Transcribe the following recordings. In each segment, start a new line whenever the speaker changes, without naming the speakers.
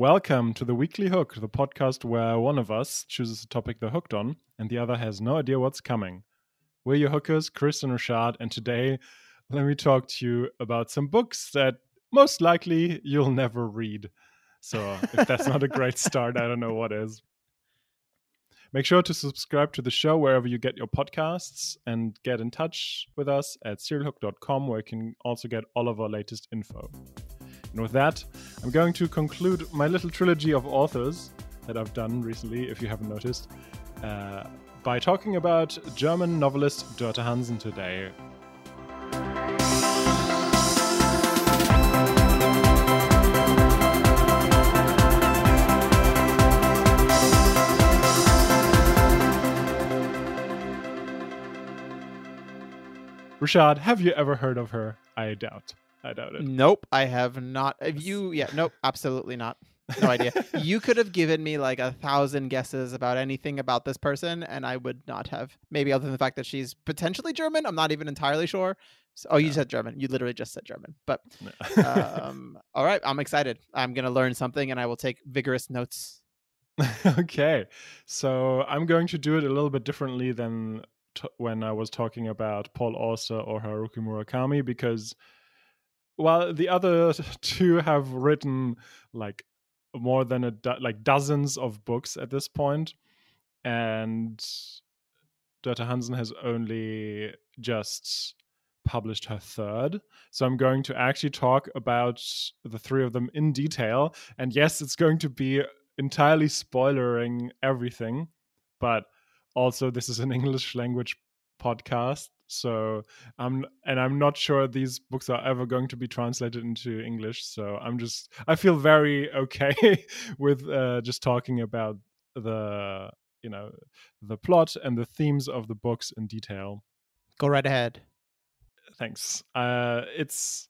Welcome to the Weekly Hook, the podcast where one of us chooses a topic they're hooked on and the other has no idea what's coming. We're your hookers, Chris and Rashad, and today let me talk to you about some books that most likely you'll never read. So if that's not a great start, I don't know what is. Make sure to subscribe to the show wherever you get your podcasts and get in touch with us at serialhook.com where you can also get all of our latest info. And with that, I'm going to conclude my little trilogy of authors that I've done recently, if you haven't noticed, uh, by talking about German novelist Dörte Hansen today. Rashad, have you ever heard of her? I doubt. I doubt it.
Nope, I have not. Have you? Yeah, nope, absolutely not. No idea. you could have given me like a thousand guesses about anything about this person, and I would not have. Maybe other than the fact that she's potentially German. I'm not even entirely sure. So, oh, you said German. You literally just said German. But
No.
um, all right, I'm excited. I'm gonna learn something, and I will take vigorous notes.
okay, so I'm going to do it a little bit differently than t- when I was talking about Paul Auster or Haruki Murakami because while the other two have written like more than a do- like dozens of books at this point, and Dörte Hansen has only just published her third. So I'm going to actually talk about the three of them in detail. And yes, it's going to be entirely spoilering everything, but also this is an English language podcast. So I'm and I'm not sure these books are ever going to be translated into English. So I'm just I feel very okay with uh, just talking about the you know the plot and the themes of the books in detail
Go right ahead.
thanks uh it's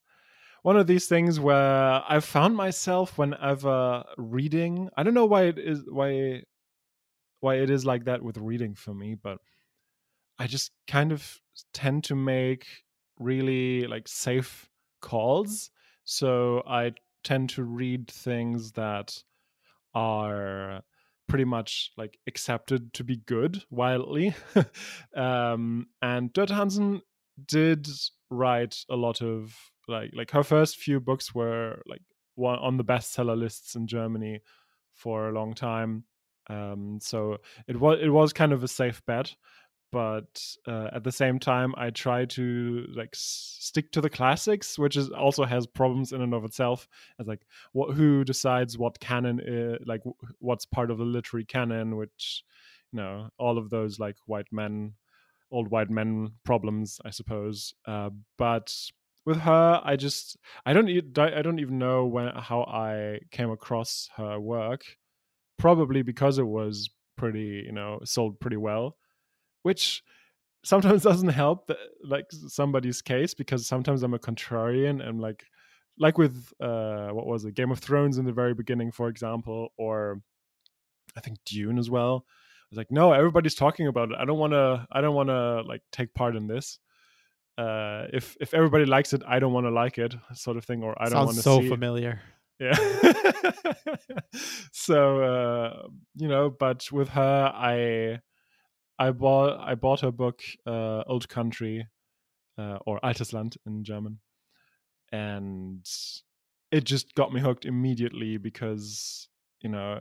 one of these things where i've found myself whenever reading i don't know why it is why why it is like that with reading for me but i just kind of tend to make really like safe calls so i tend to read things that are pretty much like accepted to be good wildly um and Dörte Hansen did write a lot of like like her first few books were like one on the bestseller lists in Germany for a long time. Um, so it was it was kind of a safe bet, but uh, at the same time, I try to like stick to the classics, which is also has problems in and of itself. As like what who decides what canon is, like wh- what's part of the literary canon, which you know all of those like white men old white men problems, I suppose. Uh, but with her, I just I don't I don't even know when how I came across her work. Probably because it was pretty, you know, sold pretty well, which sometimes doesn't help like somebody's case because sometimes I'm a contrarian and like like with uh what was it Game of Thrones in the very beginning for example or I think Dune as well. I was like no everybody's talking about it. I don't want to I don't want to like take part in this. Uh if if everybody likes it I don't want to like it sort of thing or I don't want to
so
see
familiar.
yeah. So uh you know but with her i i bought i bought her book uh old country uh, or altes land in german. And it just got me hooked immediately because you know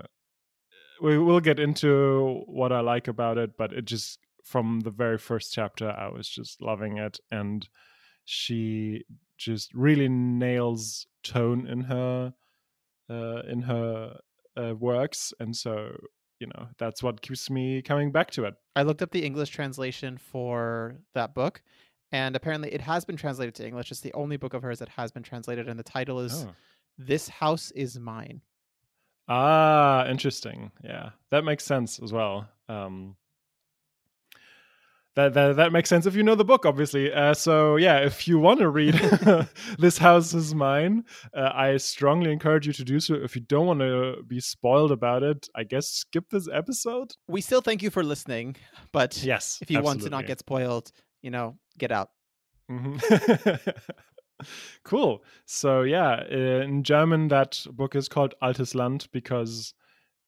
we will get into what i like about it but it just from the very first chapter i was just loving it. And she just really nails tone in her uh, in her uh, works, and so you know that's what keeps me coming back to it.
I looked up the English translation for that book, and apparently it has been translated to English. It's the only book of hers that has been translated, and the title is
Oh.
"This House Is Mine."
Ah, interesting. Yeah, that makes sense as well. Um, that, that that makes sense if you know the book, obviously. Uh, so yeah, if you want to read "This House Is Mine," uh, I strongly encourage you to do so. If you don't want to be spoiled about it, I guess skip this episode.
We still thank you for listening, but
Yes,
if you want to not get spoiled, you know, get out.
Mhm. cool. So yeah, in German that book is called Altes Land because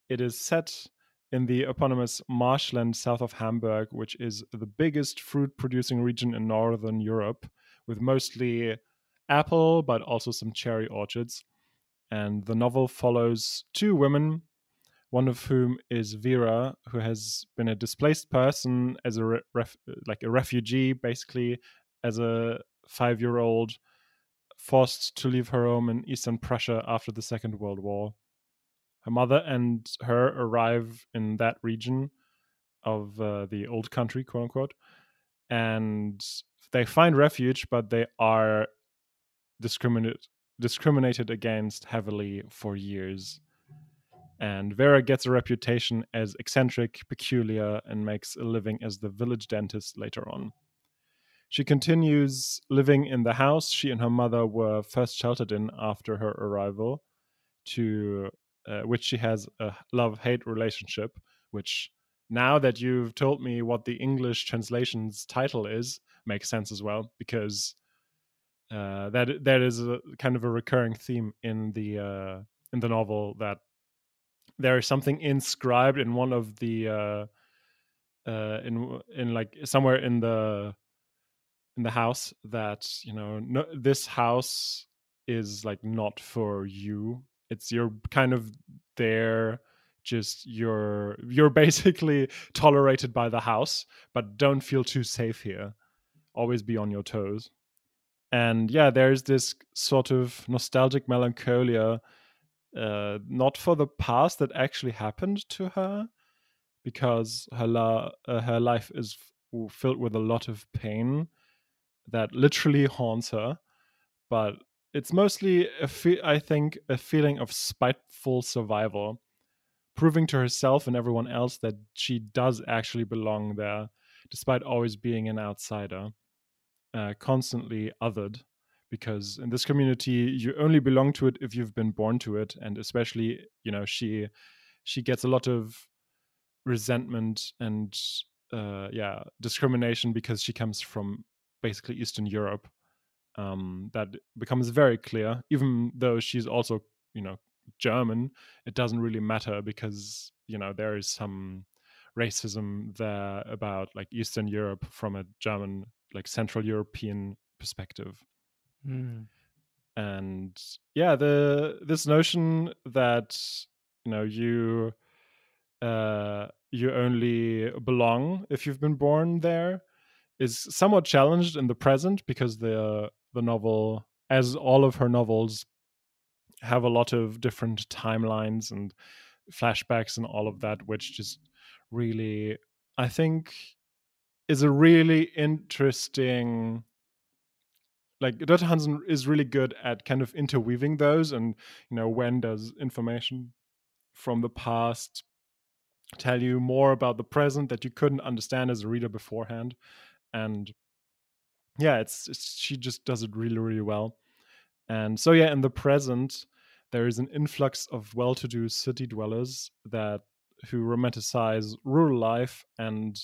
it is set in the eponymous marshland south of Hamburg, which is the biggest fruit producing region in northern Europe, with mostly apple, but also some cherry orchards. And the novel follows two women, one of whom is Vera, who has been a displaced person as a ref- like a refugee, basically as a five year old, forced to leave her home in Eastern Prussia after the Second World War. Her mother and her arrive in that region of uh, the old country, quote unquote, and they find refuge, but they are discriminated discriminated against heavily for years. And Vera gets a reputation as eccentric, peculiar, and makes a living as the village dentist later on. She continues living in the house she and her mother were first sheltered in after her arrival, to uh, which she has a love hate relationship, which now that you've told me what the English translation's title is, makes sense as well because uh, that that is a kind of a recurring theme in the uh, in the novel that there is something inscribed in one of the uh, uh, in in like somewhere in the in the house that you know no, this house is like not for you it's you're kind of there just you're you're basically tolerated by the house but don't feel too safe here. Always be on your toes. And yeah there's this sort of nostalgic melancholia uh, not for the past that actually happened to her because her la- uh, her life is f- filled with a lot of pain that literally haunts her but it's mostly a fe- I think a feeling of spiteful survival, proving to herself and everyone else that she does actually belong there, despite always being an outsider, uh, constantly othered. Because in this community, you only belong to it if you've been born to it, and especially, you know, she she gets a lot of resentment and uh, yeah discrimination because she comes from basically Eastern Europe um, that becomes very clear. Even though she's also, you know, German, it doesn't really matter because you know there is some racism there about like Eastern Europe from a German, like Central European perspective.
Mm.
And yeah, the this notion that you know you uh, you only belong if you've been born there is somewhat challenged in the present because the the novel, as all of her novels, have a lot of different timelines and flashbacks and all of that, which just really, I think, is a really interesting. Like Dörte Hansen is really good at kind of interweaving those, and you know when does information from the past tell you more about the present that you couldn't understand as a reader beforehand, and yeah, it's, it's she just does it really really well. And so yeah, in the present, there is an influx of well-to-do city dwellers that who romanticize rural life and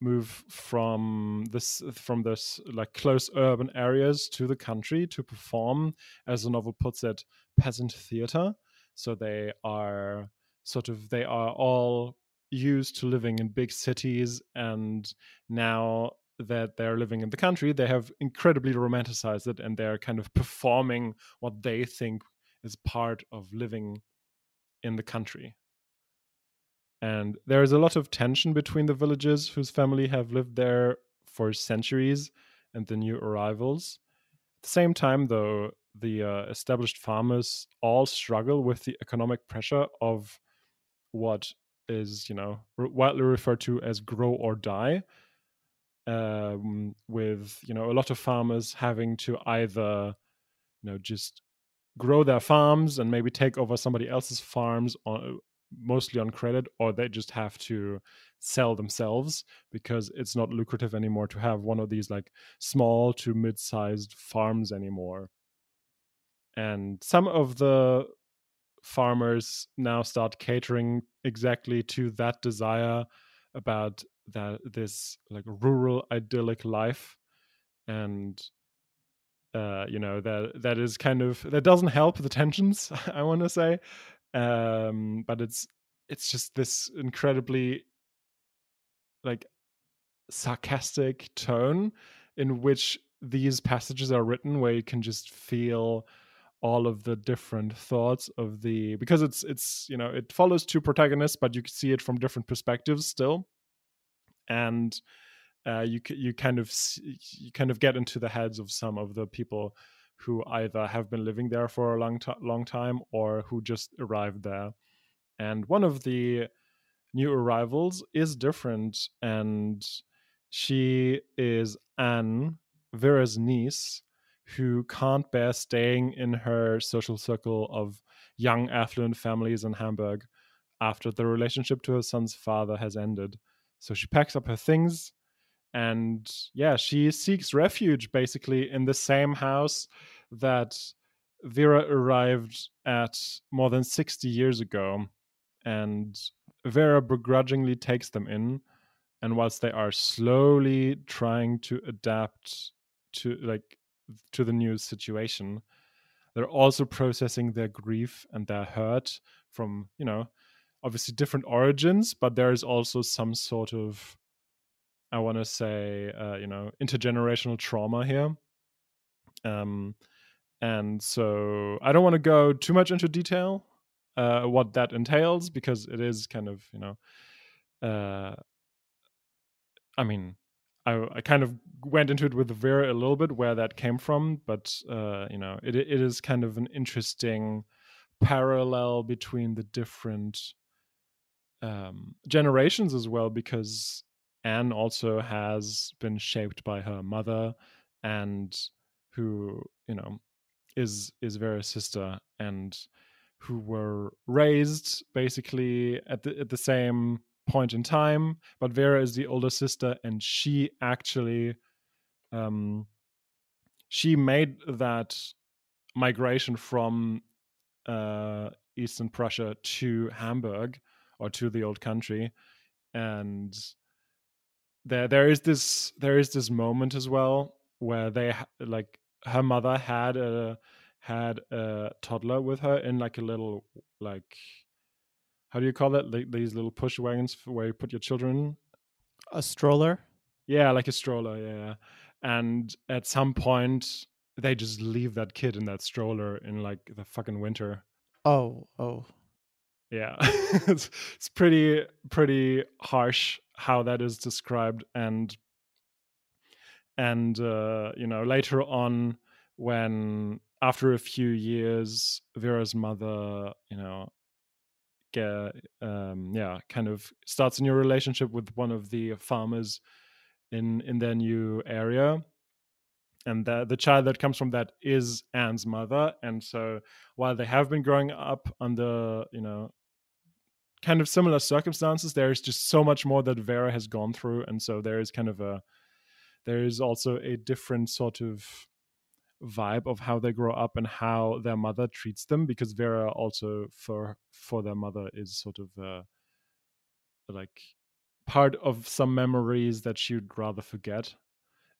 move from this from this like close urban areas to the country to perform as the novel puts it peasant theater so they are sort of they are all used to living in big cities and now that they're living in the country, they have incredibly romanticized it and they're kind of performing what they think is part of living in the country. And there is a lot of tension between the villagers whose family have lived there for centuries and the new arrivals. At the same time, though, the uh, established farmers all struggle with the economic pressure of what is, you know, widely referred to as grow or die, um, with you know a lot of farmers having to either you know just grow their farms and maybe take over somebody else's farms on mostly on credit or they just have to sell themselves because it's not lucrative anymore to have one of these like small to mid-sized farms anymore. And some of the farmers now start catering exactly to that desire about that this like rural idyllic life and uh, you know that that is kind of that doesn't help the tensions. I want to say, um, but it's it's just this incredibly like sarcastic tone in which these passages are written where you can just feel all of the different thoughts of the because it's it's you know it follows two protagonists but you can see it from different perspectives still and uh, you you kind of you kind of get into the heads of some of the people who either have been living there for a long, long time or who just arrived there and one of the new arrivals is different and she is anne vera's niece who can't bear staying in her social circle of young affluent families in Hamburg after the relationship to her son's father has ended. So she packs up her things and yeah, she seeks refuge basically in the same house that Vera arrived at more than 60 years ago. And Vera begrudgingly takes them in. And whilst they are slowly trying to adapt to like to the new situation they're also processing their grief and their hurt from you know obviously different origins but there is also some sort of i want to say uh, you know intergenerational trauma here. Um and so i don't want to go too much into detail uh, what that entails because it is kind of you know uh, i mean I, I, kind of went into it with Vera a little bit where that came from, but uh, you know, it it is kind of an interesting parallel between the different um, generations as well, because Anne also has been shaped by her mother, and who you know is is Vera's sister, and who were raised basically at the at the same point in time. But Vera is the older sister, and she actually um, she made that migration from uh, Eastern Prussia to Hamburg or to the old country, and there there is this there is this moment as well where they like her mother had a had a toddler with her in like a little like how do you call it? Like these little push wagons where you put your children.
A stroller.
Yeah, like a stroller. Yeah, and at some point they just leave that kid in that stroller in like the fucking winter.
Oh, oh.
Yeah, it's it's pretty pretty harsh how that is described, and and uh, you know later on when after a few years Vera's mother you know get um, yeah kind of starts a new relationship with one of the farmers in in their new area. And the the child that comes from that is Anne's mother. And so while they have been growing up under you know kind of similar circumstances there is just so much more that Vera has gone through and so there is kind of a there is also a different sort of vibe of how they grow up and how their mother treats them because Vera also for for their mother is sort of uh, like part of some memories that she would rather forget.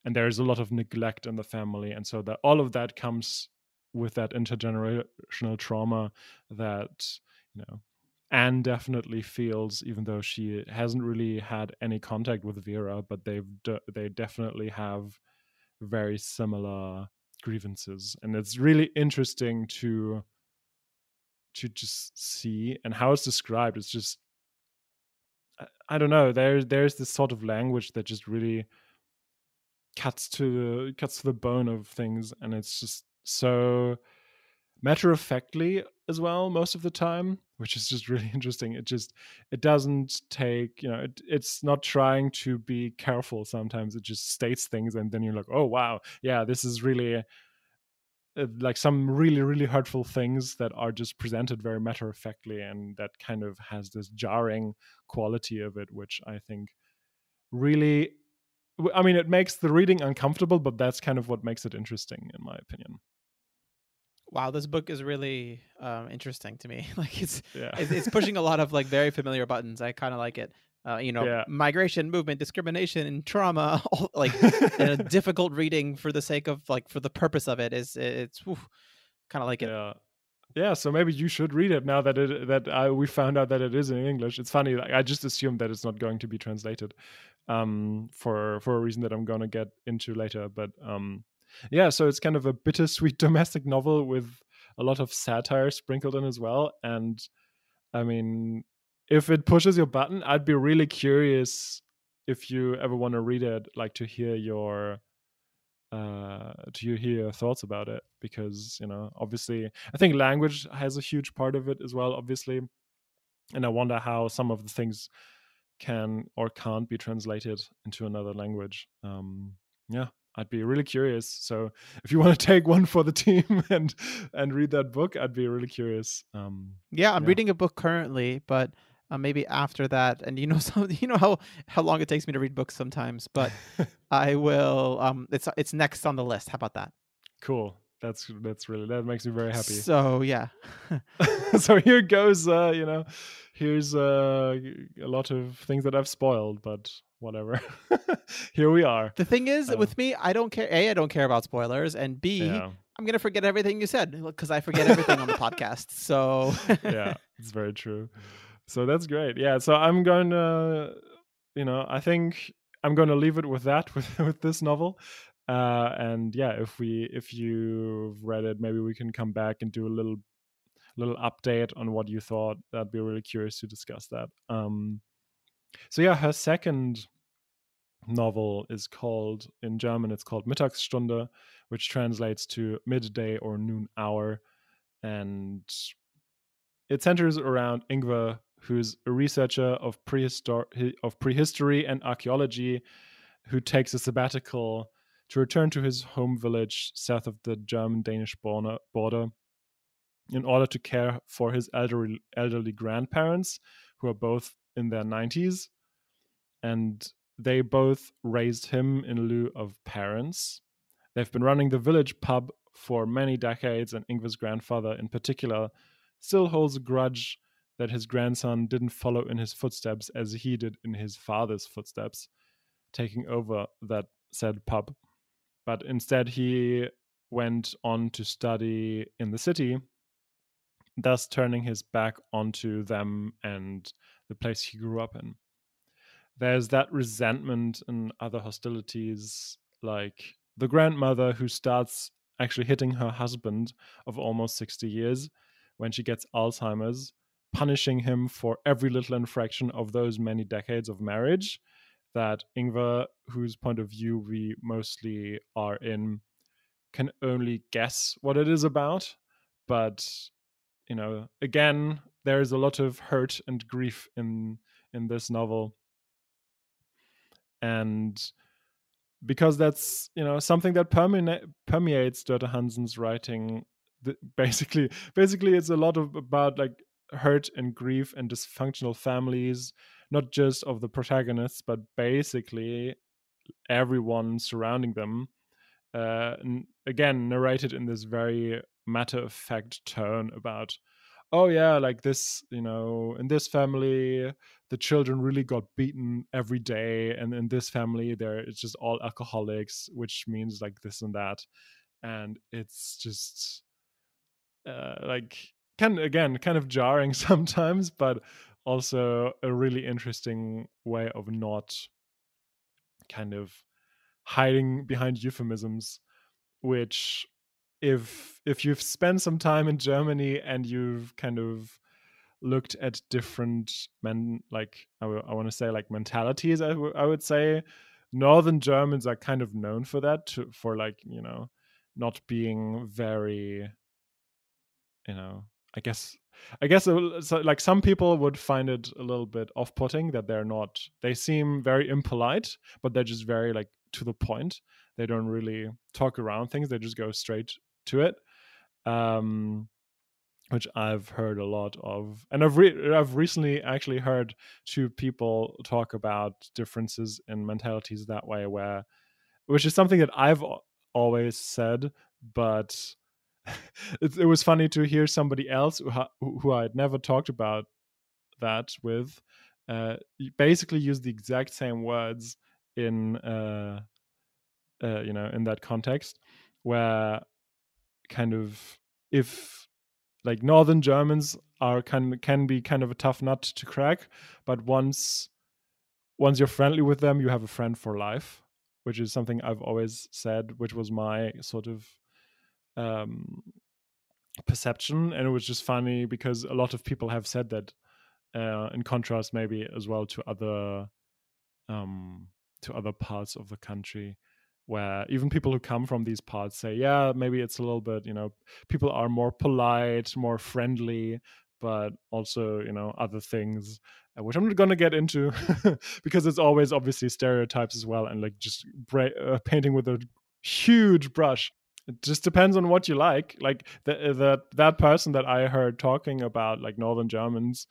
And there's a lot of neglect in the family and so that all of that comes with that intergenerational trauma that you know Anne definitely feels even though she hasn't really had any contact with Vera but they've de- they definitely have very similar grievances. And it's really interesting to to just see and how it's described it's just I, I don't know There there's this sort of language that just really cuts to the cuts to the bone of things and it's just so matter of factly as well most of the time which is just really interesting it just it doesn't take you know it, it's not trying to be careful sometimes it just states things and then you're like oh wow yeah this is really uh, like some really really hurtful things that are just presented very matter of factly and that kind of has this jarring quality of it which i think really i mean it makes the reading uncomfortable but that's kind of what makes it interesting in my opinion
Wow, this book is really um, interesting to me. like it's, yeah. it's, it's pushing a lot of like very familiar buttons. I kind of like it. uh, you know,
Yeah.
migration, movement, discrimination, and trauma, all, like and a difficult reading for the sake of like for the purpose of it is it's kind of like it.
Yeah. Yeah, so maybe you should read it now that it that I, we found out that it is in English. It's funny. Like, I just assumed that it's not going to be translated, um, for for a reason that I'm going to get into later. But um, yeah, so it's kind of a bittersweet domestic novel with a lot of satire sprinkled in as well. And I mean, if it pushes your button, I'd be really curious if you ever want to read it, like to hear your uh to hear your thoughts about it because you know obviously i think language has a huge part of it as well obviously and i wonder how some of the things can or can't be translated into another language um yeah i'd be really curious so if you want to take one for the team and and read that book i'd be really curious um
Yeah, I'm
Yeah.
reading a book currently, but uh, maybe after that, and you know, some you know how how long it takes me to read books sometimes, but I will. Um, it's it's next on the list. How about that?
cool that's that's really that makes me very happy
So yeah,
so here goes uh you know here's uh a lot of things that i've spoiled but whatever. Here we are.
The thing is
Uh,
with me, I don't care. A, I don't care about spoilers, and B,
yeah.
Am gonna forget everything you said because I forget everything on the podcast. So
yeah it's very true. So that's great. Yeah so i'm going to you know i think i'm going to leave it with that with with this novel. Uh and yeah if we if you've read it maybe we can come back and do a little little update on what you thought. I'd be really curious to discuss that. Um so yeah her second novel is called in german it's called mittagsstunde which translates to midday or noon hour and it centers around Ingvar, who's a researcher of prehistor- of prehistory and archaeology, who takes a sabbatical to return to his home village south of the German-Danish border, border in order to care for his elderly, elderly grandparents, who are both in their 90s. And they both raised him in lieu of parents. They've been running the village pub for many decades, and Ingvar's grandfather, in particular, still holds a grudge that his grandson didn't follow in his footsteps as he did in his father's footsteps, taking over that said pub. But instead, he went on to study in the city, thus turning his back onto them and the place he grew up in. There's that resentment and other hostilities, like the grandmother who starts actually hitting her husband of almost 60 years when she gets Alzheimer's, punishing him for every little infraction of those many decades of marriage that Ingvar, whose point of view we mostly are in, can only guess what it is about. But, you know, again, there is a lot of hurt and grief in in this novel. And because that's you know something that permea- permeates Dörte Hansen's writing. The, basically, basically, it's a lot of about like hurt and grief and dysfunctional families, not just of the protagonists, but basically everyone surrounding them. Uh, again, narrated in this very matter of fact tone about, oh yeah, like this, you know, in this family, the children really got beaten every day and in this family there it's just all alcoholics which means like this and that and it's just uh, like kind again kind of jarring sometimes but also a really interesting way of not kind of hiding behind euphemisms which if if you've spent some time in germany and you've kind of looked at different men like I, want to say like mentalities I would say northern germans are kind of known for that to, for like you know not being very you know i guess i guess uh, so, like some people would find it a little bit off-putting that they're not they seem very impolite but they're just very like to the point. They don't really talk around things they just go straight to it um which I've heard a lot of, and I've re- I've recently actually heard two people talk about differences in mentalities that way, where which is something that I've always said, but it, it was funny to hear somebody else who, who I had never talked about that with uh, basically use the exact same words in uh, uh, you know in that context where kind of if like northern germans are kind can be kind of a tough nut to crack but once once you're friendly with them you have a friend for life which is something i've always said which was my sort of um perception and it was just funny because a lot of people have said that uh, in contrast maybe as well to other um to other parts of the country where even people who come from these parts say yeah maybe it's a little bit you know people are more polite more friendly but also you know other things uh, which i'm not going to get into because it's always obviously stereotypes as well and like just bra- uh, painting with a huge brush. It just depends on what you like. Like the, uh, the that person that i heard talking about like northern germans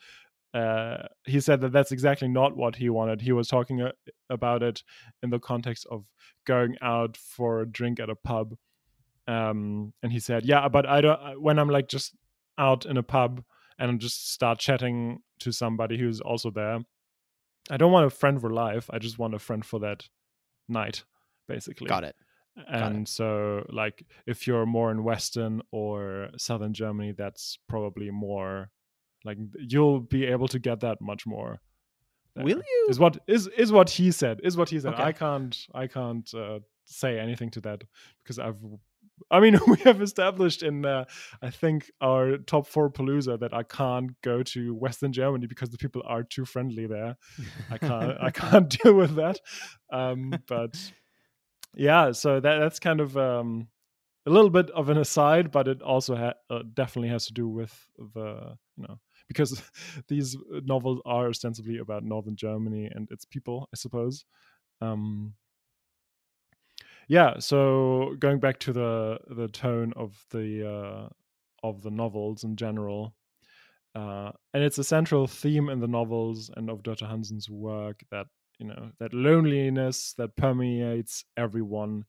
uh, he said that that's exactly not what he wanted. He was talking uh, about it in the context of going out for a drink at a pub. Um, and he said, "Yeah, but I don't. When I'm like just out in a pub and just start chatting to somebody who's also there, I don't want a friend for life. I just want a friend for that night, basically."
Got it.
And it. so, like, if you're more in Western or Southern Germany, that's probably more like you'll be able to get that much more.
There. Will you?
Is what is is what he said. Is what he said. Okay. I can't I can't uh, say anything to that because I've I mean, we have established in, uh, I think, our top four Palooza that I can't go to Western Germany because the people are too friendly there. I can't, I can't deal with that. Um, but yeah, so that that's kind of um, a little bit of an aside, but it also ha- uh, definitely has to do with the, you know, because these novels are ostensibly about northern Germany and its people, I suppose. Um, yeah, so going back to the the tone of the uh, of the novels in general, uh, and it's a central theme in the novels and of Dörte Hansen's work that you know that loneliness that permeates everyone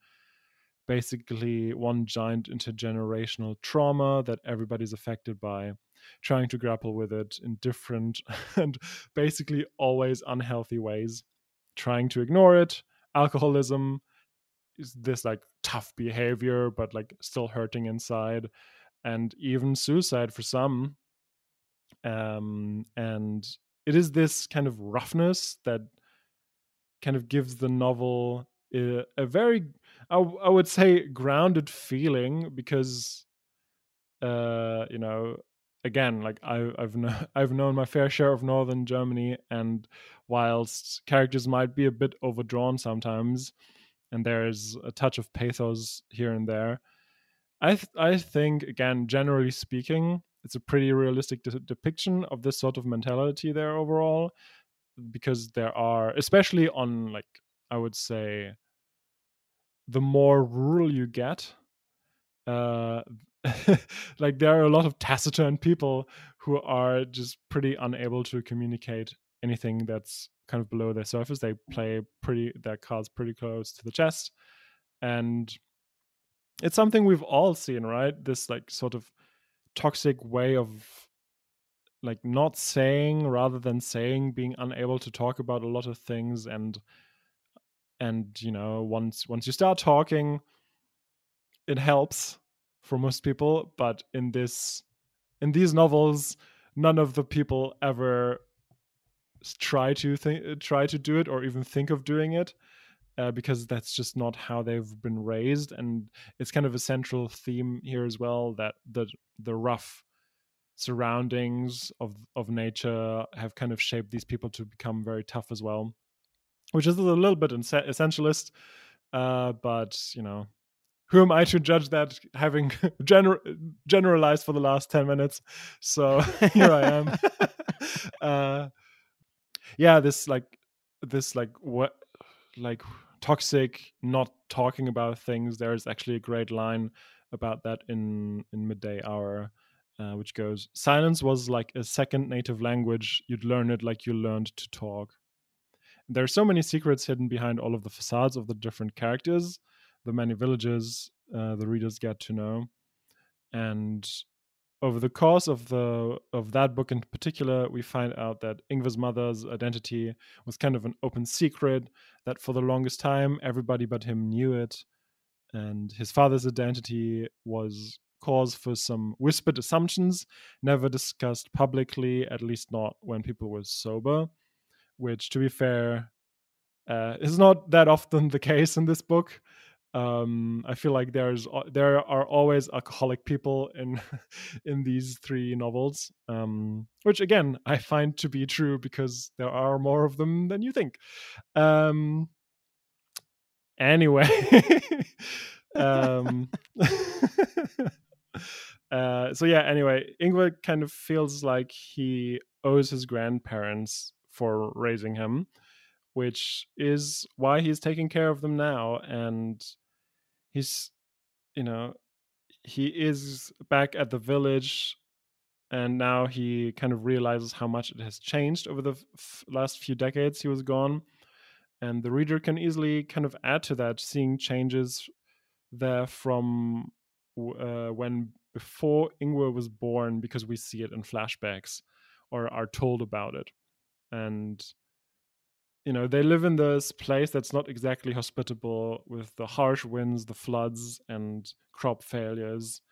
basically one giant intergenerational trauma that everybody's affected by trying to grapple with it in different and basically always unhealthy ways, trying to ignore it. Alcoholism is this like tough behavior, but like still hurting inside, and even suicide for some. Um, and it is this kind of roughness that kind of gives the novel a, a very, I, I would say, grounded feeling because uh you know again, like I, I've I've known my fair share of northern Germany, and whilst characters might be a bit overdrawn sometimes, and there's a touch of pathos here and there, I th- I think again, generally speaking, it's a pretty realistic de- depiction of this sort of mentality there overall, because there are, especially on like I would say, the more rural you get, uh, like there are a lot of taciturn people who are just pretty unable to communicate anything that's kind of below their surface. They play pretty their cards pretty close to the chest. And it's something we've all seen, right? This like sort of toxic way of like not saying rather than saying, being unable to talk about a lot of things and and you know, once once you start talking, it helps for most people but in this in these novels none of the people ever try to think try to do it or even think of doing it uh, because that's just not how they've been raised and it's kind of a central theme here as well that the the rough surroundings of of nature have kind of shaped these people to become very tough as well which is a little bit essentialist uh, but you know who am I to judge that having gener- generalized for the last 10 minutes? So here I am. uh, yeah, this like, this like, what, like toxic, not talking about things. There's actually a great line about that in, in midday hour. Uh, which goes, silence was like a second native language. You'd learn it like you learned to talk. There are so many secrets hidden behind all of the facades of the different characters the many villages uh, the readers get to know and over the course of the of that book in particular, we find out that Ingvar's mother's identity was kind of an open secret. That for the longest time, everybody but him knew it, and his father's identity was cause for some whispered assumptions, never discussed publicly, at least not when people were sober. Which, to be fair, uh, is not that often the case in this book. Um i feel like there's there are always alcoholic people in in these three novels um which again i find to be true because there are more of them than you think. Um anyway um uh so yeah anyway ingvar kind of feels like he owes his grandparents for raising him which is why he's taking care of them now and he's you know he is back at the village and now he kind of realizes how much it has changed over the f- last few decades he was gone and the reader can easily kind of add to that seeing changes there from uh, when before Ingvar was born because we see it in flashbacks or are told about it and you know they live in this place that's not exactly hospitable with the harsh winds the floods and crop failures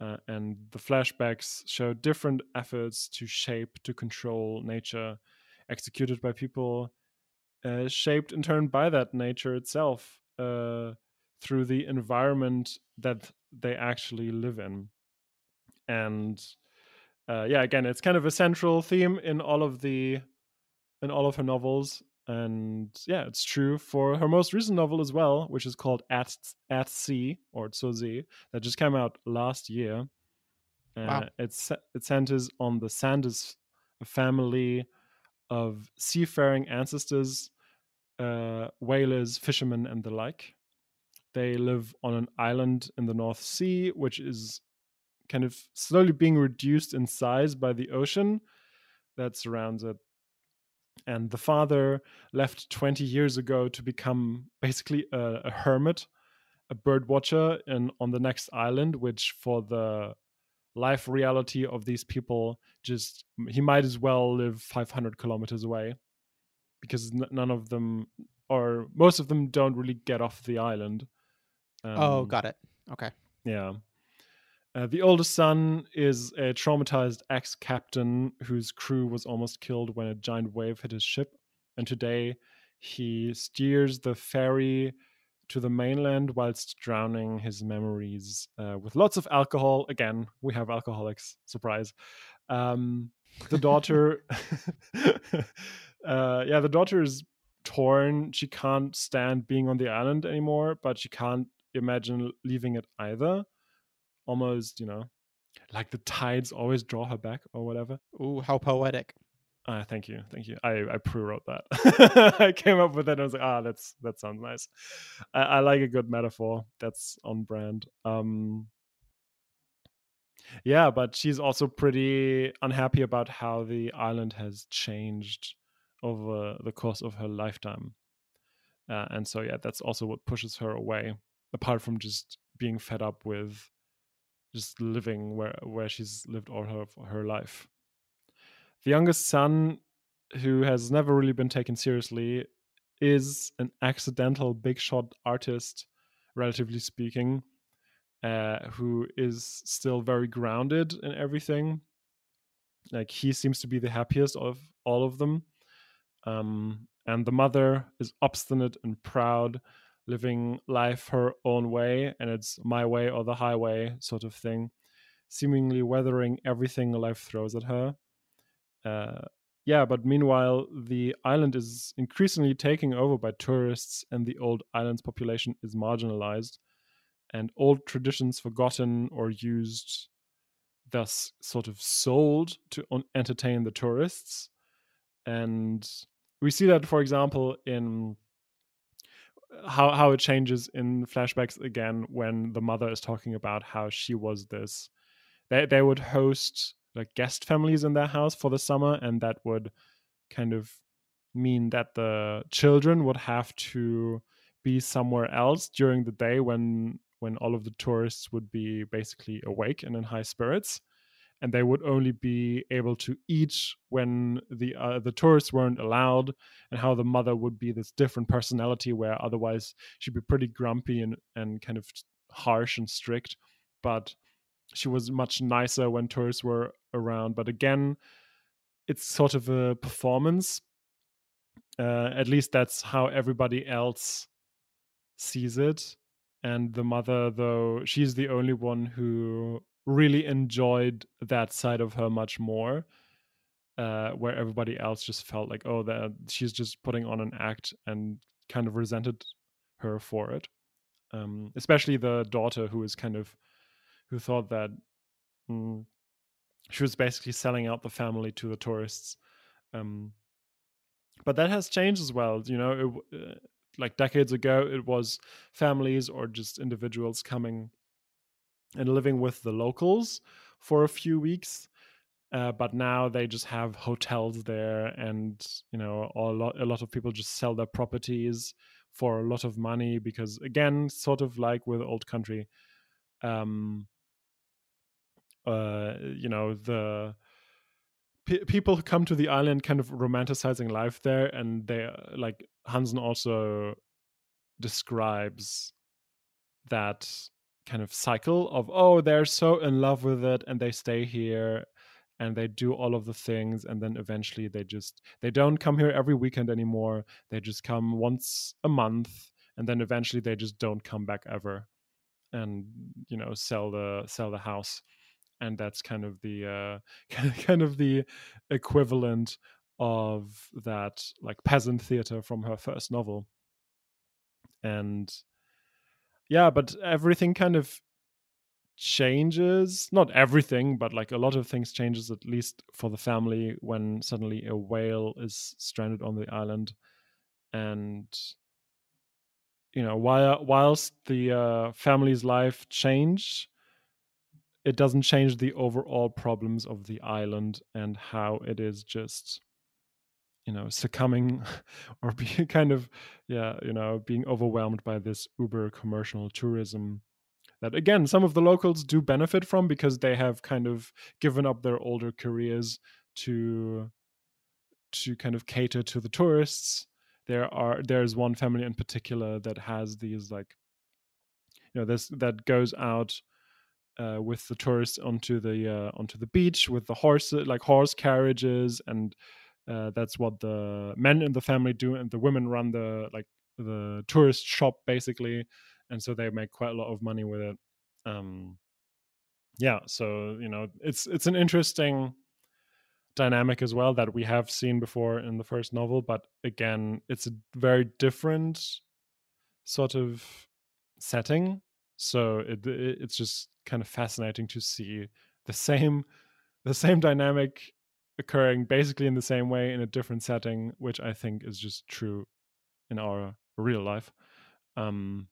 uh, and the flashbacks show different efforts to shape to control nature executed by people uh, shaped in turn by that nature itself uh, through the environment that they actually live in. And uh, yeah again it's kind of a central theme in all of the in all of her novels and yeah, it's true for her most recent novel as well, which is called At At Sea or See, that just came out last year. Uh, wow. It's it centers on the Sanders family of seafaring ancestors, uh, whalers, fishermen, and the like. They live on an island in the North Sea, which is kind of slowly being reduced in size by the ocean that surrounds it and the father left 20 years ago to become basically a, a hermit a bird watcher in on the next island which for the life reality of these people just he might as well live 500 kilometers away because n- none of them or most of them don't really get off the island.
Oh, um, oh got it. Okay.
yeah uh, the oldest son is a traumatized ex captain whose crew was almost killed when a giant wave hit his ship. And today he steers the ferry to the mainland whilst drowning his memories uh, with lots of alcohol. Again, we have alcoholics, surprise. Um, the daughter, uh, yeah, the daughter is torn. She can't stand being on the island anymore, but she can't imagine leaving it either almost, you know, like the tides always draw her back or whatever.
Ooh, how poetic.
Uh, thank you, thank you. I, I pre-wrote that. I came up with it. and I was like, ah, that's that sounds nice. I, I like a good metaphor. That's on brand. Um, yeah, but she's also pretty unhappy about how the island has changed over the course of her lifetime. Uh, and so, yeah, that's also what pushes her away, apart from just being fed up with just living where where she's lived all her her life. The youngest son, who has never really been taken seriously, is an accidental big shot artist, relatively speaking, uh, who is still very grounded in everything. Like he seems to be the happiest of all of them. Um, and the mother is obstinate and proud living life her own way and it's my way or the highway sort of thing seemingly weathering everything life throws at her. Uh, yeah but meanwhile the island is increasingly taken over by tourists and the old island's population is marginalized and old traditions forgotten or used thus sort of sold to entertain the tourists. And we see that for example in how how it changes in flashbacks again when the mother is talking about how she was this. They they would host like guest families in their house for the summer and that would kind of mean that the children would have to be somewhere else during the day when when all of the tourists would be basically awake and in high spirits and they would only be able to eat when the uh, the tourists weren't allowed and how the mother would be this different personality where otherwise she'd be pretty grumpy and and kind of harsh and strict but she was much nicer when tourists were around. But again it's sort of a performance uh, at least that's how everybody else sees it. And the mother though she's the only one who really enjoyed that side of her much more uh, where everybody else just felt like oh that she's just putting on an act and kind of resented her for it. Um, especially the daughter who was kind of who thought that mm, she was basically selling out the family to the tourists um, but that has changed as well you know it, uh, like decades ago it was families or just individuals coming and living with the locals for a few weeks uh, but now they just have hotels there and you know a lot, a lot of people just sell their properties for a lot of money because again sort of like with old country um uh you know the people who come to the island kind of romanticizing life there and they uh, like hansen also describes that kind of cycle of oh they're so in love with it and they stay here and they do all of the things and then eventually they just they don't come here every weekend anymore. They just come once a month and then eventually they just don't come back ever and you know sell the sell the house. And that's kind of the uh kind of the equivalent of that like peasant theater from her first novel. And yeah but everything kind of changes not everything but like a lot of things changes at least for the family when suddenly a whale is stranded on the island and you know while whilst the uh, family's life change it doesn't change the overall problems of the island and how it is just you know succumbing or being kind of yeah you know being overwhelmed by this uber commercial tourism that again some of the locals do benefit from because they have kind of given up their older careers to to kind of cater to the tourists. There are there's one family in particular that has these like you know this that goes out uh, with the tourists onto the uh, onto the beach with the horse like horse carriages and uh, that's what the men in the family do and the women run the like the tourist shop basically and so they make quite a lot of money with it. Um yeah so you know it's it's an interesting dynamic as well that we have seen before in the first novel but again it's a very different sort of setting. So it, it, it's just kind of fascinating to see the same the same dynamic occurring basically in the same way in a different setting which i think is just true in our real life um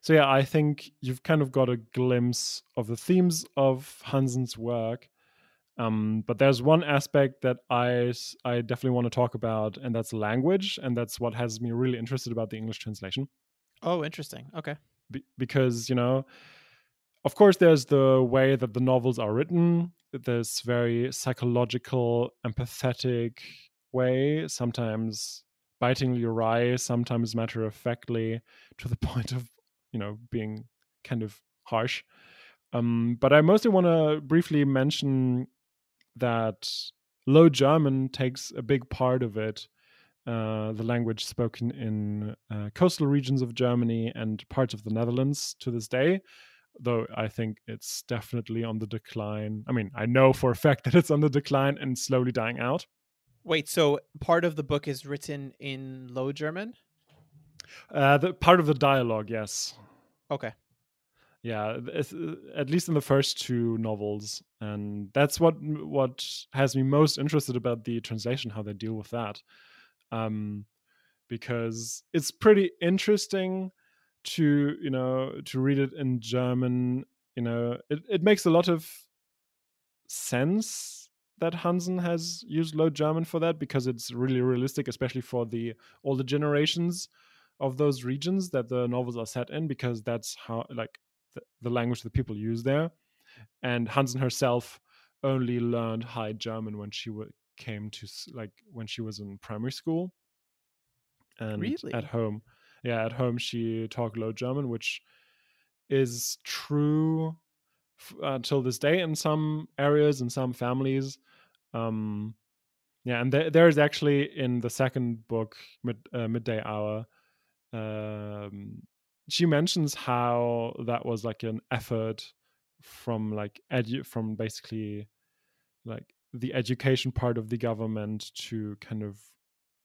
so yeah i think you've kind of got a glimpse of the themes of hansen's work um, but there's one aspect that I I definitely want to talk about, and that's language, and that's what has me really interested about the English translation.
Oh, interesting. Okay.
Be- because you know, of course, there's the way that the novels are written. This very psychological, empathetic way. Sometimes bitingly wry, sometimes matter of factly, to the point of you know being kind of harsh. Um, but I mostly want to briefly mention that Low German takes a big part of it. Uh, the language spoken in uh, coastal regions of Germany and parts of the Netherlands to this day, though I think it's definitely on the decline. I mean, I know for a fact that it's on the decline and slowly dying out.
Wait, so part of the book is written in Low German?
Uh, the part of the dialogue, yes.
Okay
yeah uh, at least in the first two novels and that's what what has me most interested about the translation how they deal with that um because it's pretty interesting to you know to read it in german you know it, it makes a lot of sense that hansen has used low german for that because it's really realistic especially for the older generations of those regions that the novels are set in because that's how like the, the language that people use there. and Hansen herself only learned High German when she w- came to like when she was in primary school. And
Really?
at home, yeah, at home she talked Low German, which is true until this day in some areas in some families. Um, yeah, and there, there is actually in the second book, Mid, uh, Midday Hour, um, she mentions how that was like an effort from like edu- from basically like the education part of the government to kind of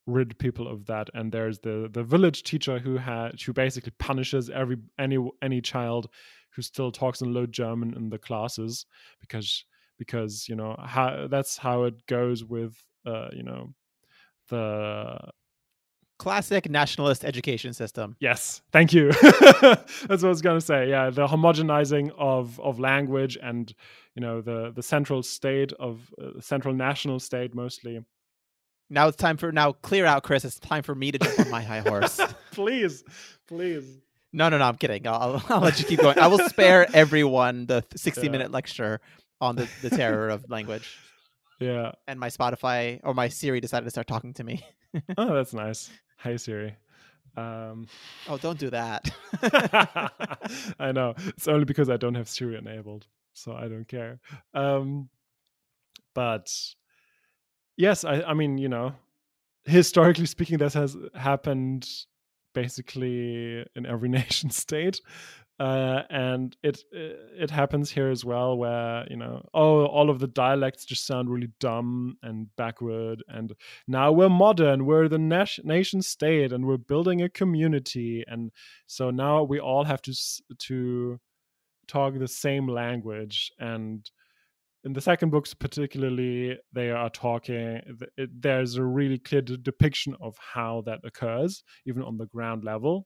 rid people of that and there's the the village teacher who had who basically punishes every any any child who still talks in low german in the classes because because you know how that's how it goes with uh you know the
Classic nationalist education system.
Yes, thank you. That's what I was gonna say. Yeah, the homogenizing of of language and you know the the central state of uh, central national state mostly.
Now it's time for now clear out, Chris. It's time for me to jump on my high horse.
please, please.
No, no, no. I'm kidding. I'll, I'll, let you keep going. I will spare everyone the 60
Yeah.
minute lecture on the, the terror of language.
Yeah.
And my Spotify or my Siri decided to start talking to me.
Oh, that's nice. Hi Siri. Um,
Oh, don't do that.
I know. It's only because I don't have Siri enabled, so I don't care. Um, but yes, I, I mean, you know, historically speaking, this has happened basically in every nation state. Uh, and it it happens here as well, where you know, oh, all of the dialects just sound really dumb and backward, and now we're modern, we're the nation nation state, and we're building a community, and so now we all have to to talk the same language, and in the second books particularly they are talking it, there's a really clear de- depiction of how that occurs even on the ground level.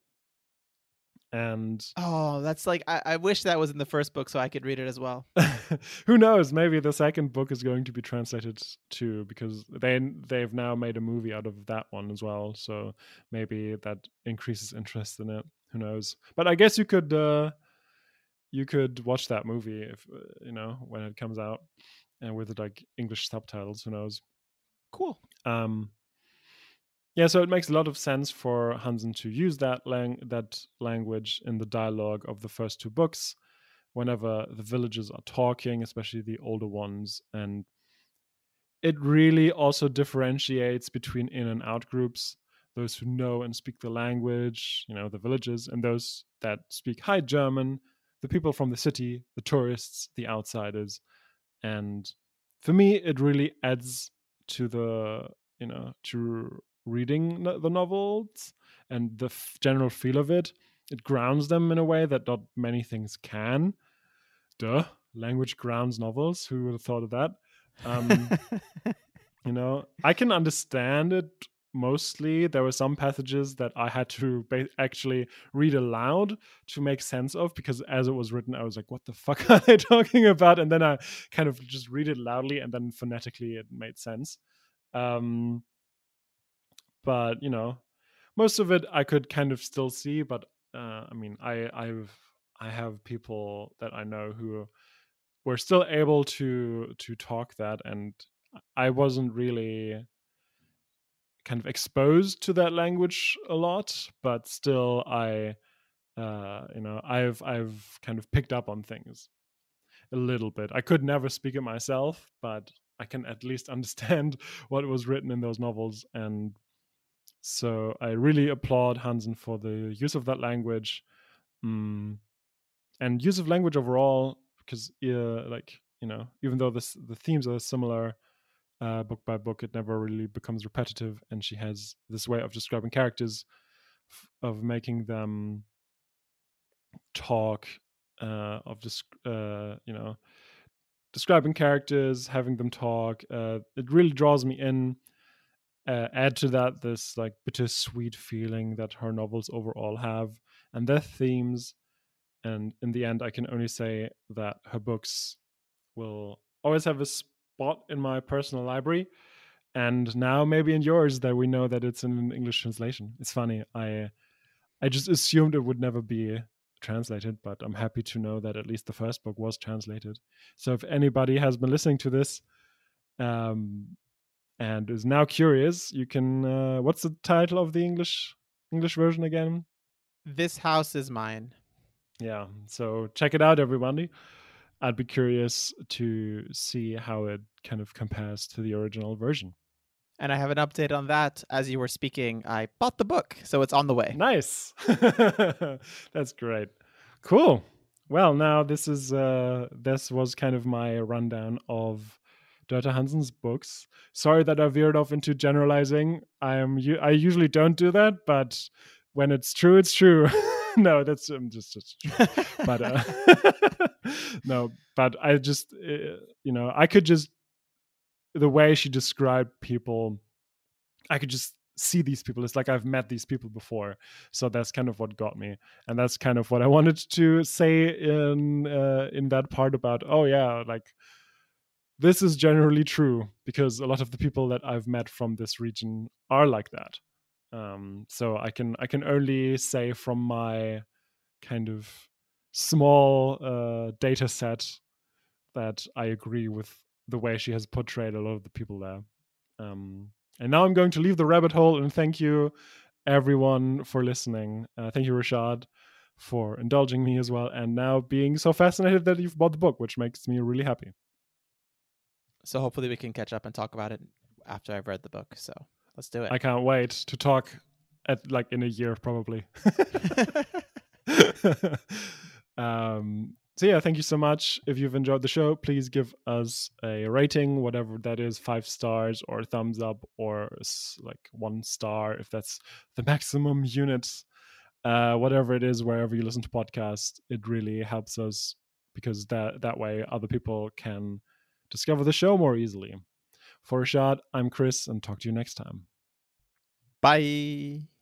And
oh, that's like, I, I wish that was in the first book so I could read it as well.
who knows? Maybe the second book is going to be translated too because they they've now made a movie out of that one as well so maybe that increases interest in it. Who knows? But i guess you could uh you could watch that movie if uh, you know when it comes out and with like english subtitles who knows
Cool.
um yeah so it makes a lot of sense for hansen to use that lang- that language in the dialogue of the first two books whenever the villagers are talking especially the older ones and it really also differentiates between in and out groups those who know and speak the language you know the villagers and those that speak high german the people from the city the tourists the outsiders and for me it really adds to the you know to reading the novels and the f- general feel of it. It grounds them in a way that not many things can. Duh language grounds novels. Who would have thought of that? Um you know i can understand it mostly there were some passages that i had to actually read aloud to make sense of because as it was written i was like what the fuck are they talking about? And then i kind of just read it loudly and then phonetically it made sense. Um but you know most of it i could kind of still see but uh i mean i i've i have people that i know who were still able to to talk that and i wasn't really kind of exposed to that language a lot but still i uh you know i've i've kind of picked up on things a little bit. I could never speak it myself but i can at least understand what was written in those novels and so i really applaud hansen for the use of that language mm, and use of language overall because uh, like you know even though this the themes are similar uh, book by book it never really becomes repetitive and she has this way of describing characters f- of making them talk uh, of just uh, you know describing characters having them talk uh, it really draws me in uh, add to that this like bittersweet feeling that her novels overall have and their themes and in the end i can only say that her books will always have a spot in my personal library and now maybe in yours that we know that it's in an english translation it's funny i i just assumed it would never be translated, but I'm happy to know that at least the first book was translated. So if anybody has been listening to this um, and is now curious, you can. Uh, what's the title of the English English version again?
This house is mine.
Yeah, so check it out, everybody. I'd be curious to see how it kind of compares to the original version.
And I have an update on that. As you were speaking, I bought the book, so it's on the way.
Nice. That's great. Cool. Well, now this is uh this was kind of my rundown of Dörte Hansen's books. Sorry that I veered off into generalizing. I am I usually don't do that, but when it's true, it's true. no, that's um, just, just but uh, no, but I just uh, you know I could just the way she described people, I could just see these people. It's like I've met these people before, so that's kind of what got me, and that's kind of what I wanted to say in uh, in that part about. Oh yeah, like this is generally true because a lot of the people that I've met from this region are like that. Um, so I can I can only say from my kind of small uh, data set that I agree with the way she has portrayed a lot of the people there. Um, and now I'm going to leave the rabbit hole and thank you everyone for listening. Uh, thank you, Rashad, for indulging me as well, and now being so fascinated that you've bought the book, which makes me really happy.
So hopefully we can catch up and talk about it after I've read the book. So let's do it.
I can't wait to talk at like in a year probably. um so yeah thank you so much if you've enjoyed the show please give us a rating whatever that is five stars or thumbs up or like one star if that's the maximum units uh whatever it is wherever you listen to podcasts it really helps us because that that way other people can discover the show more easily for a shot i'm chris and talk to you next time.
Bye